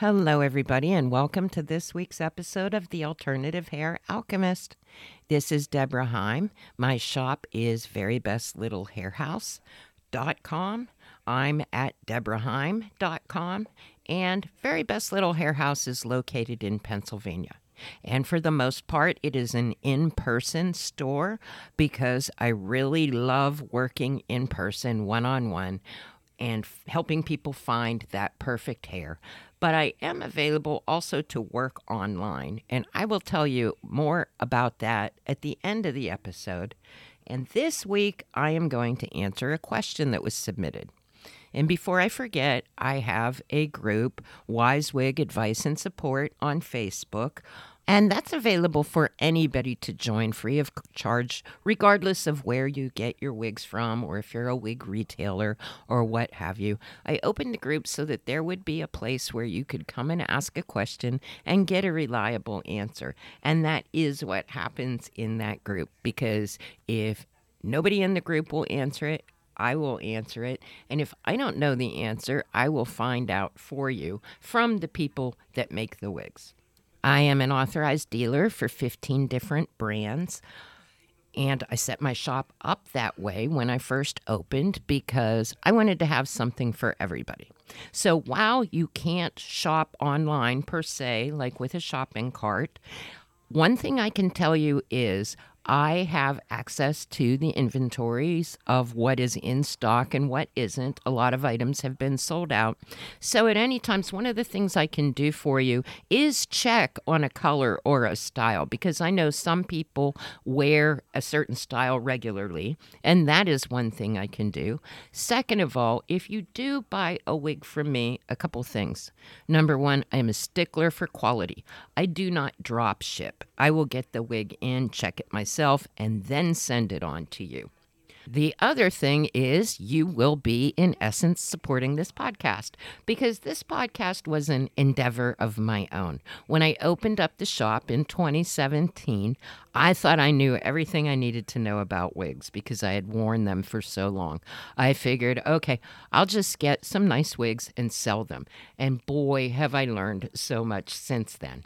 Hello, everybody, and welcome to this week's episode of The Alternative Hair Alchemist. This is Debra Heim. My shop is verybestlittlehairhouse.com. I'm at debraheim.com, and Very Best Little Hair House is located in Pennsylvania. And for the most part, it is an in person store because I really love working in person, one on one, and f- helping people find that perfect hair. But I am available also to work online, and I will tell you more about that at the end of the episode. And this week, I am going to answer a question that was submitted. And before I forget, I have a group, Wise Wig Advice and Support, on Facebook. And that's available for anybody to join free of charge, regardless of where you get your wigs from or if you're a wig retailer or what have you. I opened the group so that there would be a place where you could come and ask a question and get a reliable answer. And that is what happens in that group because if nobody in the group will answer it, I will answer it. And if I don't know the answer, I will find out for you from the people that make the wigs. I am an authorized dealer for 15 different brands. And I set my shop up that way when I first opened because I wanted to have something for everybody. So while you can't shop online per se, like with a shopping cart, one thing I can tell you is I have access to the inventories of what is in stock and what isn't. A lot of items have been sold out. So, at any times, one of the things I can do for you is check on a color or a style because I know some people wear a certain style regularly, and that is one thing I can do. Second of all, if you do buy a wig from me, a couple things. Number one, I am a stickler for quality. I do not drop ship. I will get the wig and check it myself and then send it on to you. The other thing is, you will be, in essence, supporting this podcast because this podcast was an endeavor of my own. When I opened up the shop in 2017, I thought I knew everything I needed to know about wigs because I had worn them for so long. I figured, okay, I'll just get some nice wigs and sell them. And boy, have I learned so much since then.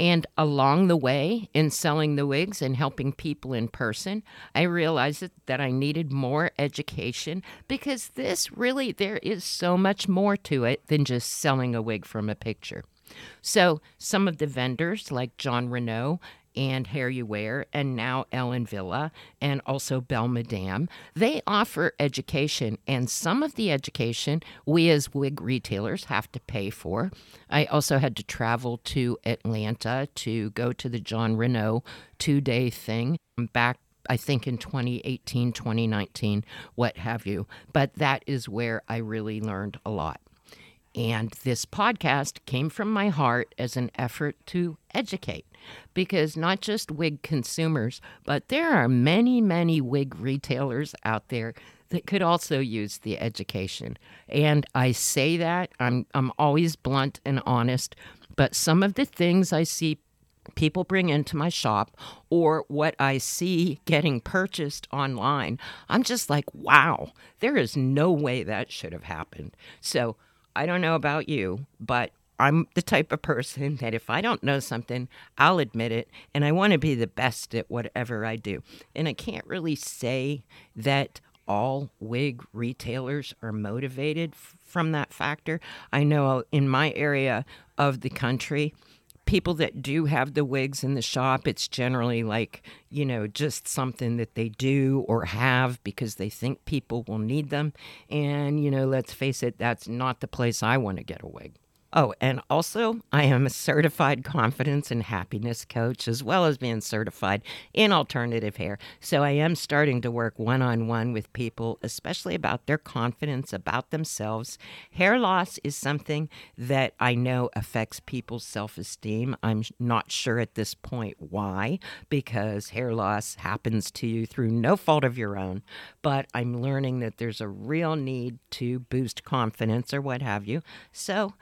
And along the way, in selling the wigs and helping people in person, I realized that I needed more education because this really, there is so much more to it than just selling a wig from a picture. So, some of the vendors, like Jon Renau and HairUWear, and now Ellen Wille, and also Belle Madame. They offer education, and some of the education we as wig retailers have to pay for. I also had to travel to Atlanta to go to the Jon Renau two day thing back I think in 2018, 2019, what have you. But that is where I really learned a lot. And this podcast came from my heart as an effort to educate because not just wig consumers, but there are many, many wig retailers out there that could also use the education. And I say that, I'm, I'm always blunt and honest, but some of the things I see people bring into my shop or what I see getting purchased online, I'm just like, wow, there is no way that should have happened. So I don't know about you, but I'm the type of person that if I don't know something, I'll admit it, and I want to be the best at whatever I do. And I can't really say that all wig retailers are motivated f- from that factor. I know in my area of the country, people that do have the wigs in the shop, it's generally like, you know, just something that they do or have because they think people will need them. And, you know, let's face it, that's not the place I want to get a wig. Oh, and also, I am a certified confidence and happiness coach, as well as being certified in alternative hair. So I am starting to work one on one with people, especially about their confidence about themselves. Hair loss is something that I know affects people's self esteem. I'm not sure at this point why, because hair loss happens to you through no fault of your own. But I'm learning that there's a real need to boost confidence or what have you. So,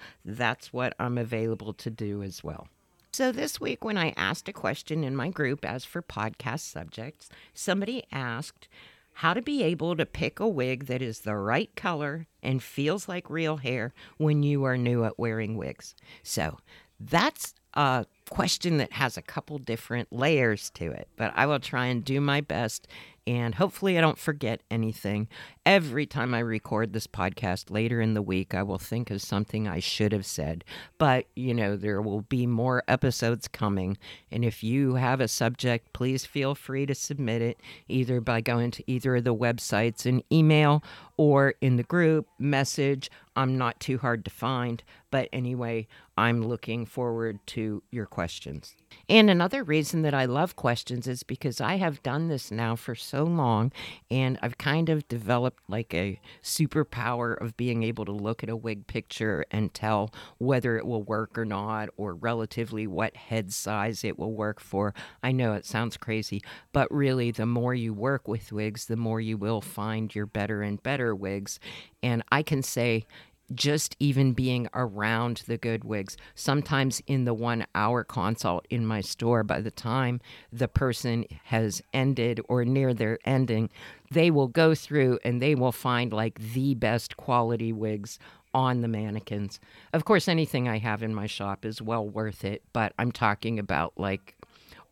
that's what I'm available to do as well. So, this week, when I asked a question in my group as for podcast subjects, somebody asked, how to be able to pick a wig that is the right color and feels like real hair when you are new at wearing wigs. So that's a question that has a couple different layers to it, but I will try and do my best and hopefully I don't forget anything. Every time I record this podcast later in the week, I will think of something I should have said. But, you know, there will be more episodes coming. And if you have a subject, please feel free to submit it either by going to either of the websites and email or in the group message. I'm not too hard to find. But anyway, I'm looking forward to your questions. And another reason that I love questions is because I have done this now for so long and I've kind of developed like a superpower of being able to look at a wig picture and tell whether it will work or not or relatively what head size it will work for. I know it sounds crazy, but really the more you work with wigs, the more you will find your better and better wigs. And I can say, just even being around the good wigs. Sometimes in the one hour consult in my store, by the time the person has ended or near their ending, they will go through and they will find like the best quality wigs on the mannequins. Of course, anything I have in my shop is well worth it, but I'm talking about like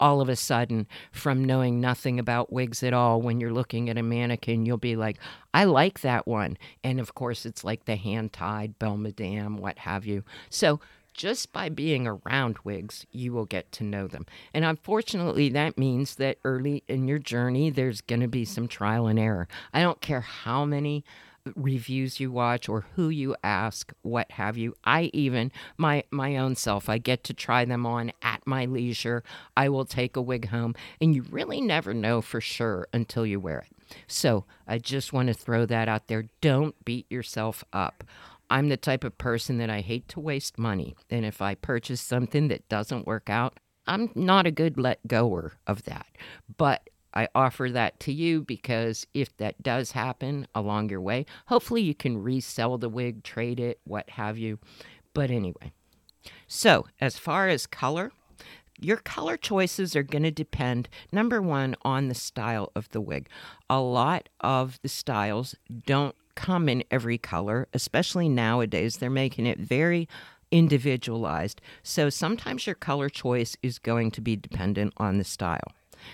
all of a sudden from knowing nothing about wigs at all when you're looking at a mannequin you'll be like i like that one and of course it's like the hand tied belle madame what have you so just by being around wigs, you will get to know them. And unfortunately, that means that early in your journey, there's going to be some trial and error. I don't care how many reviews you watch or who you ask, what have you. I even my my own self, I get to try them on at my leisure. I will take a wig home and you really never know for sure until you wear it. So, I just want to throw that out there. Don't beat yourself up. I'm the type of person that I hate to waste money. And if I purchase something that doesn't work out, I'm not a good let goer of that. But I offer that to you because if that does happen along your way, hopefully you can resell the wig, trade it, what have you. But anyway, so as far as color, your color choices are going to depend, number one, on the style of the wig. A lot of the styles don't come in every color, especially nowadays. They're making it very individualized. So sometimes your color choice is going to be dependent on the style.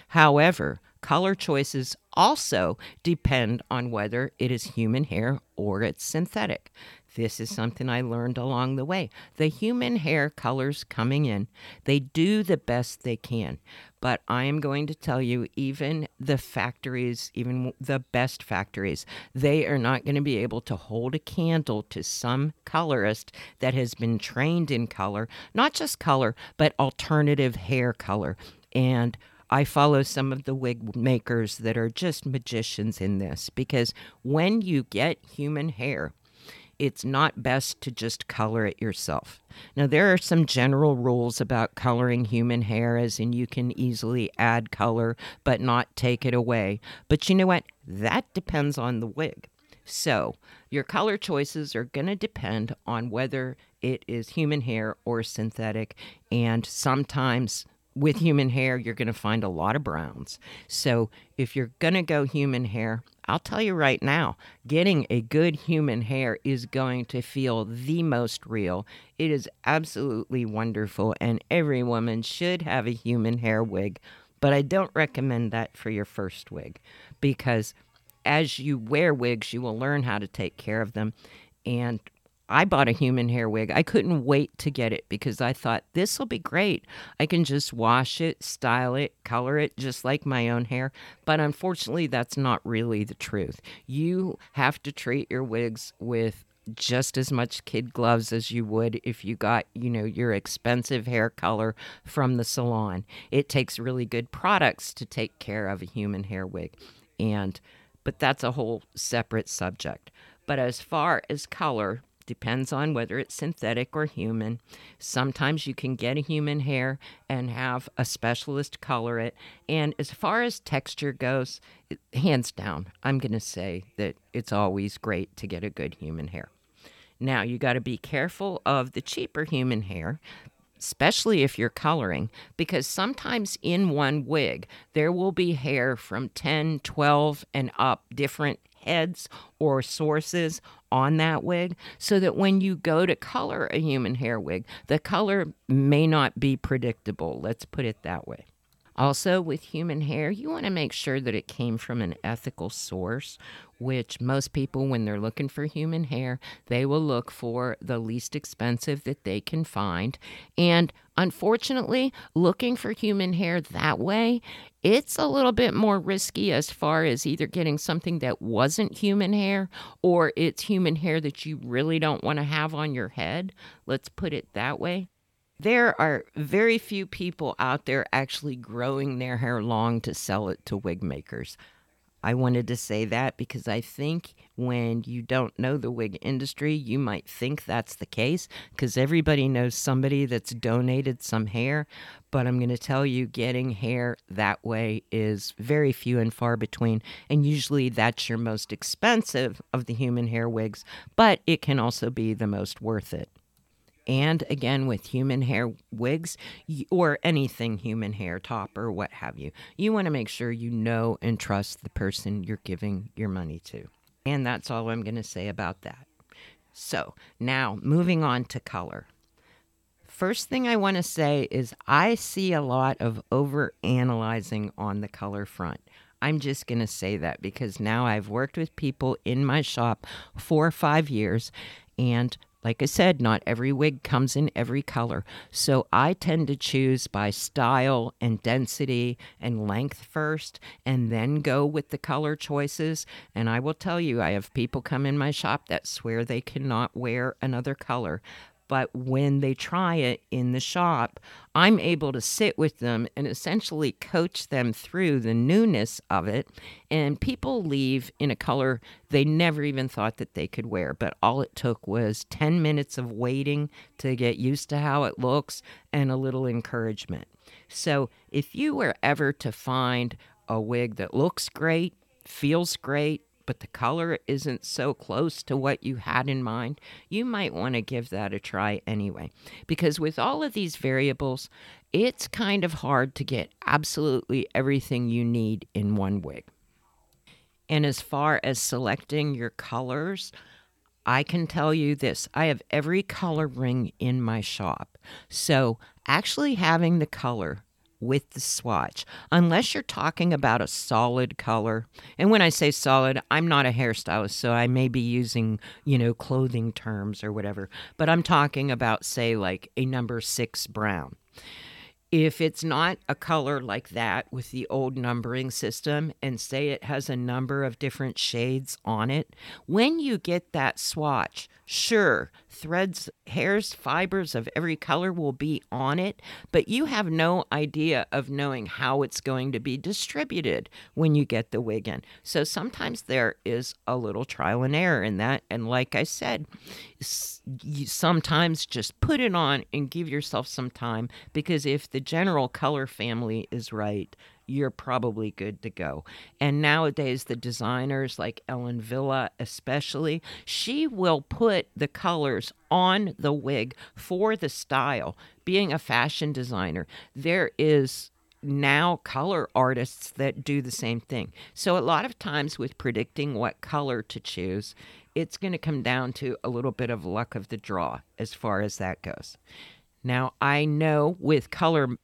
However, color choices also depend on whether it is human hair or it's synthetic. This is something I learned along the way. The human hair colors coming in, they do the best they can. But I am going to tell you, even the factories, even the best factories, they are not going to be able to hold a candle to some colorist that has been trained in color, not just color, but alternative hair color. And I follow some of the wig makers that are just magicians in this because when you get human hair, it's not best to just color it yourself. Now, there are some general rules about coloring human hair, as in you can easily add color but not take it away. But you know what? That depends on the wig. So, your color choices are going to depend on whether it is human hair or synthetic, and sometimes with human hair, you're going to find a lot of browns. So if you're going to go human hair, I'll tell you right now, getting a good human hair is going to feel the most real. It is absolutely wonderful, and every woman should have a human hair wig. But I don't recommend that for your first wig because as you wear wigs, you will learn how to take care of them. And I bought a human hair wig. I couldn't wait to get it because I thought this will be great. I can just wash it, style it, color it just like my own hair. But unfortunately, that's not really the truth. You have to treat your wigs with just as much kid gloves as you would if you got, you know, your expensive hair color from the salon. It takes really good products to take care of a human hair wig. And but that's a whole separate subject. But as far as color, Depends on whether it's synthetic or human. Sometimes you can get a human hair and have a specialist color it. And as far as texture goes, hands down, I'm going to say that it's always great to get a good human hair. Now, you got to be careful of the cheaper human hair especially if you're coloring, because sometimes in one wig, there will be hair from 10, 12, and up, different heads or sources on that wig, so that when you go to color a human hair wig, the color may not be predictable. Let's put it that way. Also, with human hair, you want to make sure that it came from an ethical source, which most people, when they're looking for human hair, they will look for the least expensive that they can find. And unfortunately, looking for human hair that way, it's a little bit more risky as far as either getting something that wasn't human hair or it's human hair that you really don't want to have on your head. Let's put it that way. There are very few people out there actually growing their hair long to sell it to wig makers. I wanted to say that because I think when you don't know the wig industry, you might think that's the case because everybody knows somebody that's donated some hair. But I'm going to tell you, getting hair that way is very few and far between. And usually that's your most expensive of the human hair wigs, but it can also be the most worth it and again with human hair wigs or anything human hair top or what have you you want to make sure you know and trust the person you're giving your money to. And that's all i'm going to say about that. So now moving on to color. First thing i want to say is i see a lot of over analyzing on the color front. I'm just going to say that because now I've worked with people in my shop for five years and like I said, not every wig comes in every color. So I tend to choose by style and density and length first and then go with the color choices. And I will tell you, I have people come in my shop that swear they cannot wear another color but when they try it in the shop, I'm able to sit with them and essentially coach them through the newness of it. And people leave in a color they never even thought that they could wear. But all it took was 10 minutes of waiting to get used to how it looks and a little encouragement. So if you were ever to find a wig that looks great, feels great, but the color isn't so close to what you had in mind, you might want to give that a try anyway. Because with all of these variables, it's kind of hard to get absolutely everything you need in one wig. And as far as selecting your colors, I can tell you this I have every color ring in my shop. So actually having the color with the swatch, unless you're talking about a solid color. And when I say solid, I'm not a hairstylist, so I may be using, you know, clothing terms or whatever, but I'm talking about, say, like a number six brown. If it's not a color like that with the old numbering system, and say it has a number of different shades on it, when you get that swatch, sure, threads, hairs, fibers of every color will be on it, but you have no idea of knowing how it's going to be distributed when you get the wig in. So sometimes there is a little trial and error in that. And like I said, sometimes just put it on and give yourself some time because if the general color family is right, you're probably good to go. And nowadays, the designers like Ellen Wille, especially, she will put the colors on the wig for the style. Being a fashion designer, there is now color artists that do the same thing. So, a lot of times with predicting what color to choose, it's going to come down to a little bit of luck of the draw as far as that goes. Now, I know with color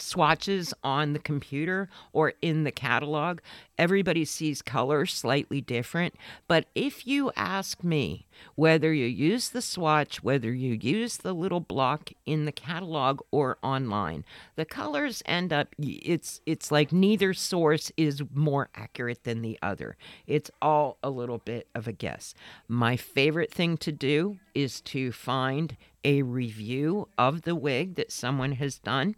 swatches on the computer or in the catalog, everybody sees color slightly different. But if you ask me whether you use the swatch, whether you use the little block in the catalog or online, the colors end up it's it's like neither source is more accurate than the other. It's all a little bit of a guess. My favorite thing to do is to find a review of the wig that someone has done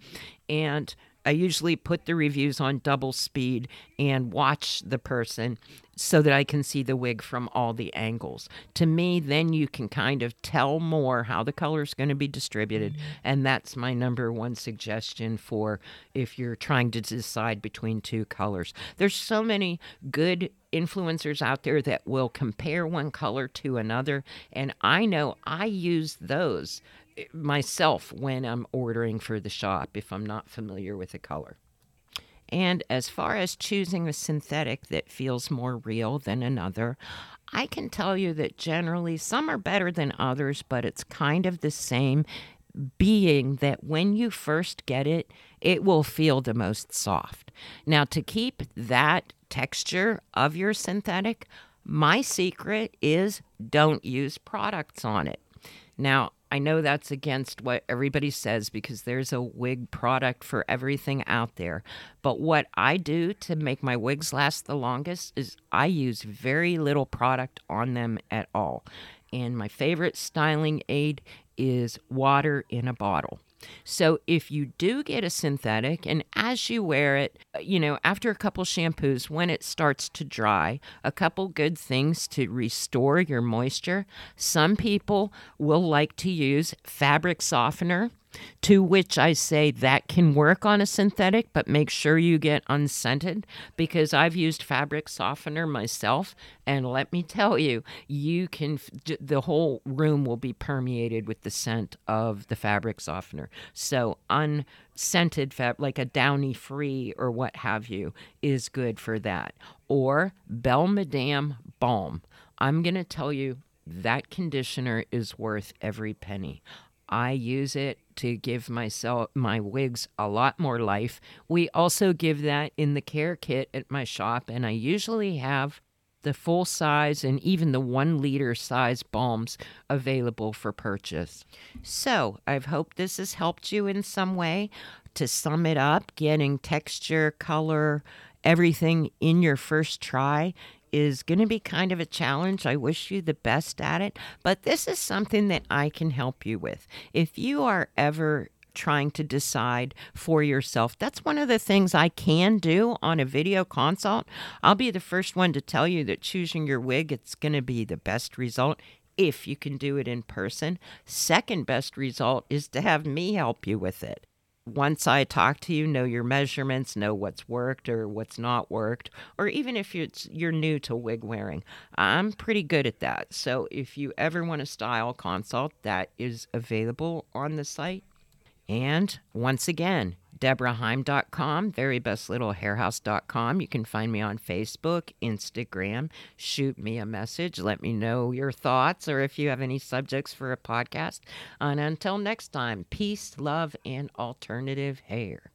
and I usually put the reviews on double speed and watch the person so that I can see the wig from all the angles. To me, then you can kind of tell more how the color is going to be distributed. Mm-hmm. And that's my number one suggestion for if you're trying to decide between two colors. There's so many good influencers out there that will compare one color to another. And I know I use those myself when I'm ordering for the shop if I'm not familiar with a color. And as far as choosing a synthetic that feels more real than another, I can tell you that generally some are better than others, but it's kind of the same, being that when you first get it, it will feel the most soft. Now, to keep that texture of your synthetic, my secret is don't use products on it. Now, I know that's against what everybody says because there's a wig product for everything out there. But what I do to make my wigs last the longest is I use very little product on them at all. And my favorite styling aid is water in a bottle. So if you do get a synthetic and as you wear it, uh, you know, after a couple shampoos, when it starts to dry, a couple good things to restore your moisture. Some people will like to use fabric softener to which I say that can work on a synthetic, but make sure you get unscented because I've used fabric softener myself. And let me tell you, you can, the whole room will be permeated with the scent of the fabric softener. So, unscented fab, like a downy free or what have you, is good for that. Or Belle Madame Balm. I'm going to tell you that conditioner is worth every penny. I use it to give myself my wigs a lot more life. We also give that in the care kit at my shop, and I usually have the full size and even the one liter size balms available for purchase. So, I've hoped this has helped you in some way. To sum it up, getting texture, color, everything in your first try is going to be kind of a challenge. I wish you the best at it, but this is something that I can help you with. If you are ever trying to decide for yourself. That's one of the things I can do on a video consult. I'll be the first one to tell you that choosing your wig it's going to be the best result if you can do it in person. Second best result is to have me help you with it once I talk to you, know your measurements, know what's worked or what's not worked, or even if it's, you're new to wig wearing. I'm pretty good at that. So if you ever want a style consult, that is available on the site. And once again, DebraHeim.com, verybestlittlehairhouse.com. You can find me on Facebook, Instagram. Shoot me a message. Let me know your thoughts or if you have any subjects for a podcast. And until next time, peace, love, and alternative hair.